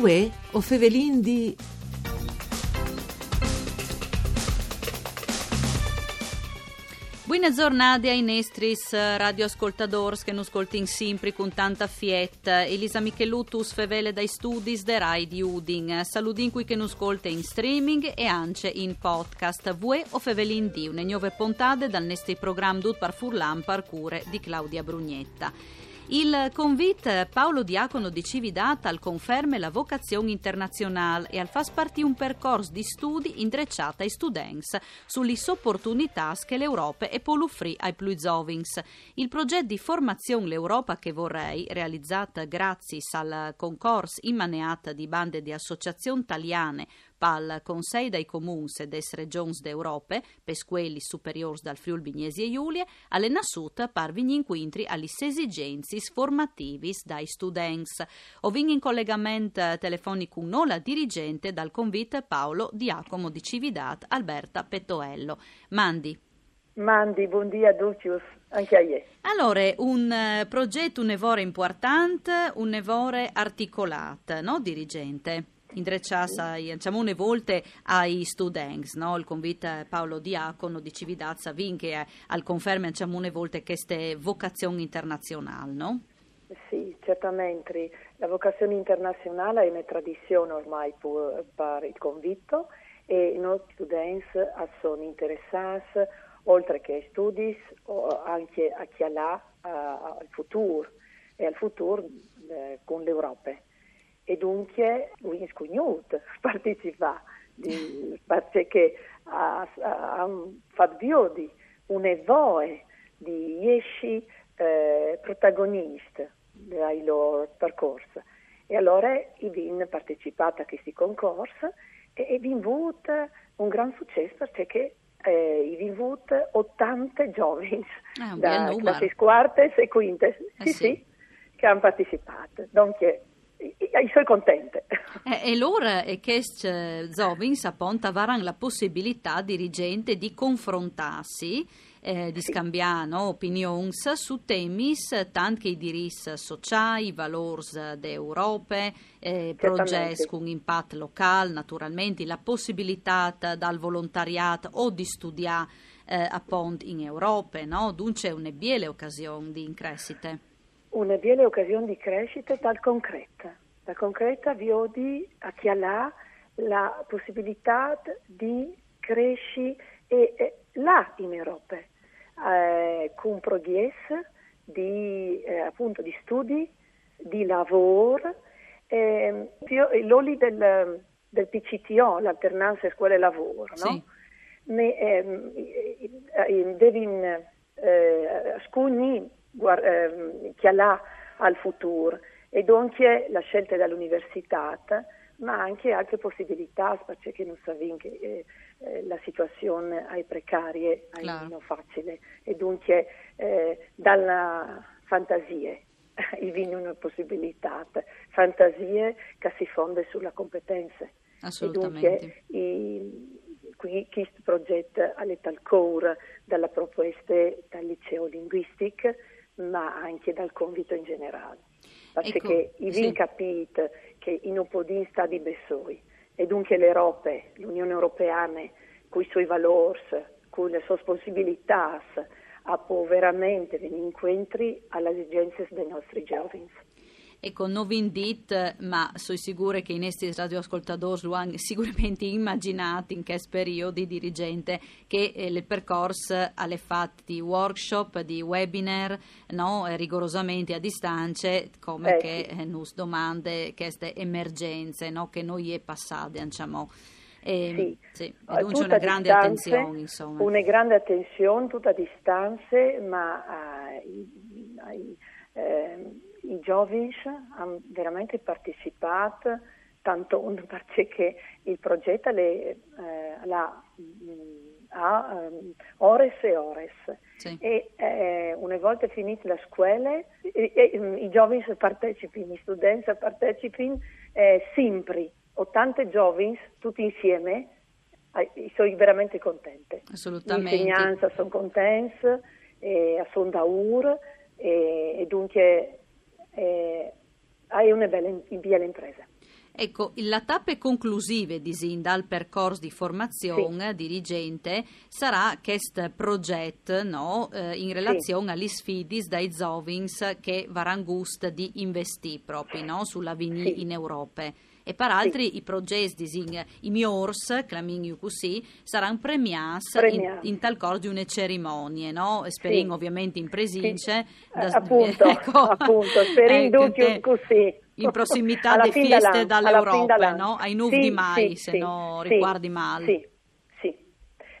Uè, o Fevelin di... Buona giornata ai nostri radioascoltadores che non ascoltano sempre con tanta fietta. Elisa Michelutus fevele dai studi de Rai di Udin. Saludin qui che non ascolta in streaming e anche in podcast. Vue o fevelin di une nuove puntate dal nostro programma Dut par Furlan Parcure di Claudia Brugnetta. Il convit Paolo Diacono di Cividata conferme la vocazione internazionale e al fas partì un percorso di studi indrecciata ai students sulle opportunità che l'Europa è offrire ai più giovani. Il progetto di formazione L'Europa che vorrei, realizzato grazie al concorso immaneata di bande di associazioni italiane pal Consei dei Comuns e des Regions d'Europe, per quelli superiori dal Friul Vignesi e Giulie, alle nasut par vigni inquintri alle esigenze formativi dai students. O vin in collegamento telefonico con la dirigente dal convit Paolo Diacomo di Cividat Alberta Pettoello. Mandi. Mandi, buongiorno a tutti, anche a ieri. Allora, un uh, progetto, un evore importante, un evore articolato, no, dirigente? Indrecciassa diciamo une volte ai students, no? il convita Paolo Diacono di Cividazza vinche al conferme diciamo une volte questa vocazione internazionale, no? Sì, certamente. La vocazione internazionale è una tradizione ormai per, il convitto e i nostri studenti sono interessati, oltre che ai studi, anche a chi ha al futuro e al futuro eh, con l'Europa e dunque è scognut partecipa perché ha, ha fatto di un'evoe di 10 eh, protagonisti dei loro percorsi e allora i vin partecipato a questi concorsi e, vi avuto un gran successo perché eh, i vinvuto 80 giovani ah, da classi quarte e quinte eh sì, sì, sì, che hanno partecipato. Dunque, i suoi contente. Eh, e allora è che Zovin appunto avranno la possibilità dirigente di confrontarsi, eh, di sì. scambiare opinioni su temi tanto che i diritti sociali, i valori d'Europa, eh, progetti con impatto locale, naturalmente la possibilità dal volontariato o di studiare eh, appunto in Europa, no? dunque è una bella occasione di crescita una bella occasione di crescita dal concreta. La concreta vi odi a chi ha la possibilità di crescere e, e, là in Europa, eh, con progresso di, eh, appunto, di studi, di lavoro. Eh, l'oli del, del PCTO, l'alternanza scuola-lavoro, no? Sì. Me, ehm, devi eh, scugni guard- eh, che ha al futuro e dunque la scelta dall'università ma anche altre possibilità perché non sappiamo che eh, eh, la situazione è precaria, è meno facile e dunque eh, dalla fantasia i viene una possibilità, fantasie che si fonde sulla competenza. Assolutamente. E dunque i, qui questo progetto è core della proposta del liceo linguistico ma anche dal convito in generale. Perché ecco, i vin sì. che in po' di Bessoi e dunque l'Europa, l'Unione Europea, con i suoi valori, con le sue possibilità, può veramente venire incontri alle esigenze dei nostri giovani. Ecco, non vi indit, ma sono sicura che i nostri radioascoltatori lo hanno sicuramente immaginato in questo periodo di dirigente che eh, il percorso ha fatto di workshop, di webinar, no, eh, rigorosamente a distanza, come eh, che sì. eh, nos domande queste emergenze no, che noi è passate, diciamo. E, sì, sì. E dunque una grande distanze, attenzione, insomma. Una grande attenzione, tutta a distanze, ma ai, ai eh, i giovani hanno veramente partecipato, tanto perché il progetto le, eh, mm, ha um, ores e ores sì. e eh, una volta finita la scuola e, e, mm, i giovani partecipano, gli studenti partecipano eh, sempre, 80 giovani tutti insieme, eh, sono veramente contenti. Assolutamente. Gli insegnanti sono contenti, eh, sono da ur e, e dunque eh, hai una bella, bella impresa. Ecco, la tappe conclusive di dal percorso di formazione sì. dirigente sarà questo progetto no, eh, in relazione sì. agli sfidi dai Zovins che varanno gusto di investire proprio no, sulla vini sì. in Europa e per altri sì. i progetti in, i miors, clamin così, saranno premiati in, in, tal corso di una cerimonie, no? Speriamo sì. ovviamente in presince. Sì. Da, appunto, ecco, appunto, speriamo ecco, così. In prossimità delle feste dall'Europa, no? Ai nuovi sì, di mai, se no riguardi male. Sì,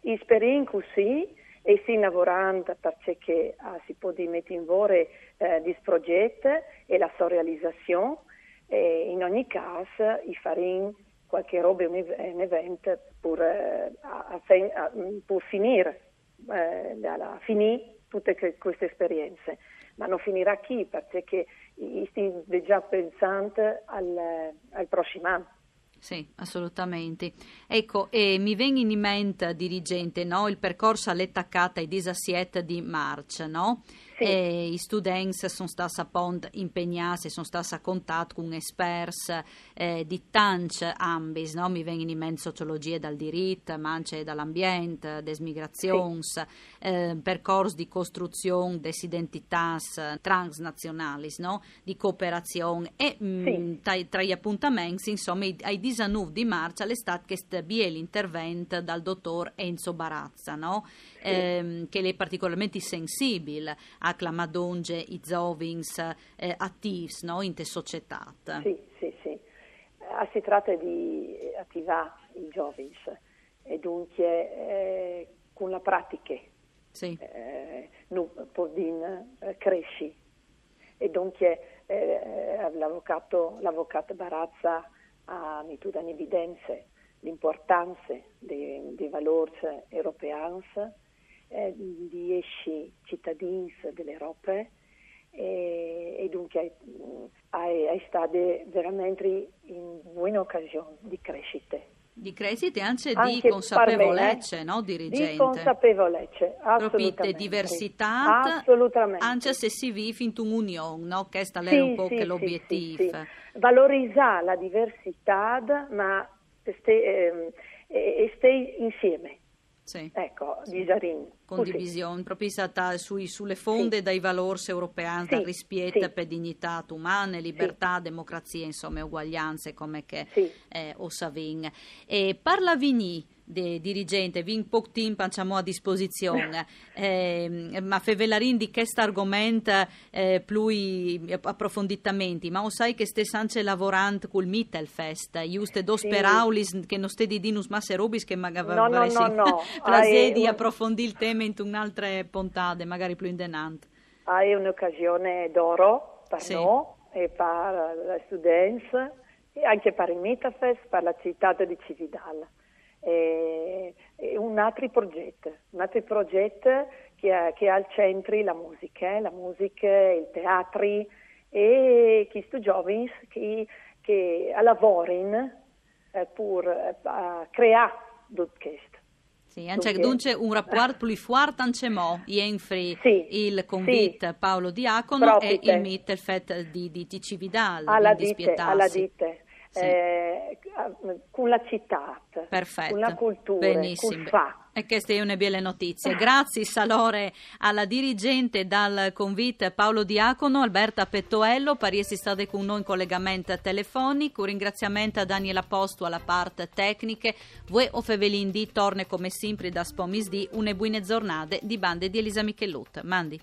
sì. Speriamo così e si lavorando perché ah, si può mettere in vore eh, questo progetto e la sua realizzazione e in ogni caso i farin qualche roba, un, evento per, eh, a, a, per finire, eh, alla, finire tutte queste esperienze. Ma non finirà qui perché stiamo già pensando al, al prossimo anno. Sì, assolutamente. Ecco, e mi viene in mente, dirigente, no? il percorso all'attaccata ai 17 di marzo, no? Sì. E I studenti sono stati appunto impegnati, sono stati a contatto con esperti eh, di tanti ambiti, no? mi vengono in mente sociologia dal diritto, ma anche dall'ambiente, delle migrazioni, sì. eh, percorsi di costruzione delle identità transnazionali, no? di cooperazione e sì. mh, tra, tra, gli appuntamenti, insomma, ai 19 di marzo all'estate che stabile l'intervento dal dottor Enzo Barazza, no? ehm, che è particolarmente sensibile a clamadonge i zovings eh, attivi no? in te società. Sì, sì, sì. Ah, si tratta di attivare i giovani e dunque eh, con la pratica sì. eh, non può eh, cresci e dunque eh, l'avvocato, l'avvocato Barazza ha messo in evidenza l'importanza dei, dei valori europei eh, di esci cittadini dell'Europa e, e dunque è, è stata veramente in buona occasione di crescita. Di crescita e anche, anche di consapevolezza, me, no, dirigente? Di consapevolezza, assolutamente. Proprio diversità, assolutamente. anche se si vive in un'unione, no? Questo sì, è un po' sì, l'obiettivo. Sì, sì, Valorizzare la diversità, ma stare eh, insieme. Sì. Ecco, Gisarin. Condivisione, proprio sui, sulle fonde sì. dai valori europei, sì. rispetto sì. per dignità umane, libertà, sì. democrazia, insomma, uguaglianze, come che sì. eh, o Savin. E parla Vigny de dirigente, vi un po' tempo abbiamo a disposizione, eh, ma Fevelarin di questo argomento eh, più approfonditamente, ma sai che stesse anche lavorando col Mittelfest, giusto dos sì. peraulis che non stedi dinus masse robis che magari no, no, no, no. Hai... di approfondire il tema in un'altra puntata, magari più indenante. Hai un'occasione d'oro per sì. noi e per gli studenti e anche per il Mittelfest, per la città di Cividal e, un altro progetto, un altro progetto che ha, che ha al centro la musica, eh, la musica, il teatro e questi giovani che, che lavorano eh, per eh, creare questo. Sì, anche dunque un rapporto più forte anche mo, Jenfri, sì, il convit sì. Paolo Diacono Propite. e il Mittelfett di, di, di Cividal, alla dite, alla dite sì. eh, con la città, Perfetto. con la cultura, Benissimo. E queste una belle notizie. Grazie Salore alla dirigente dal convit Paolo Diacono, Alberta Pettoello, per essere state con noi in collegamento telefonico. Un ringraziamento a Daniela Posto alla parte tecniche. Voi o Fevelindi torne come sempre da Spomisdi. Une buone giornate di bande di Elisa Michelut. Mandi.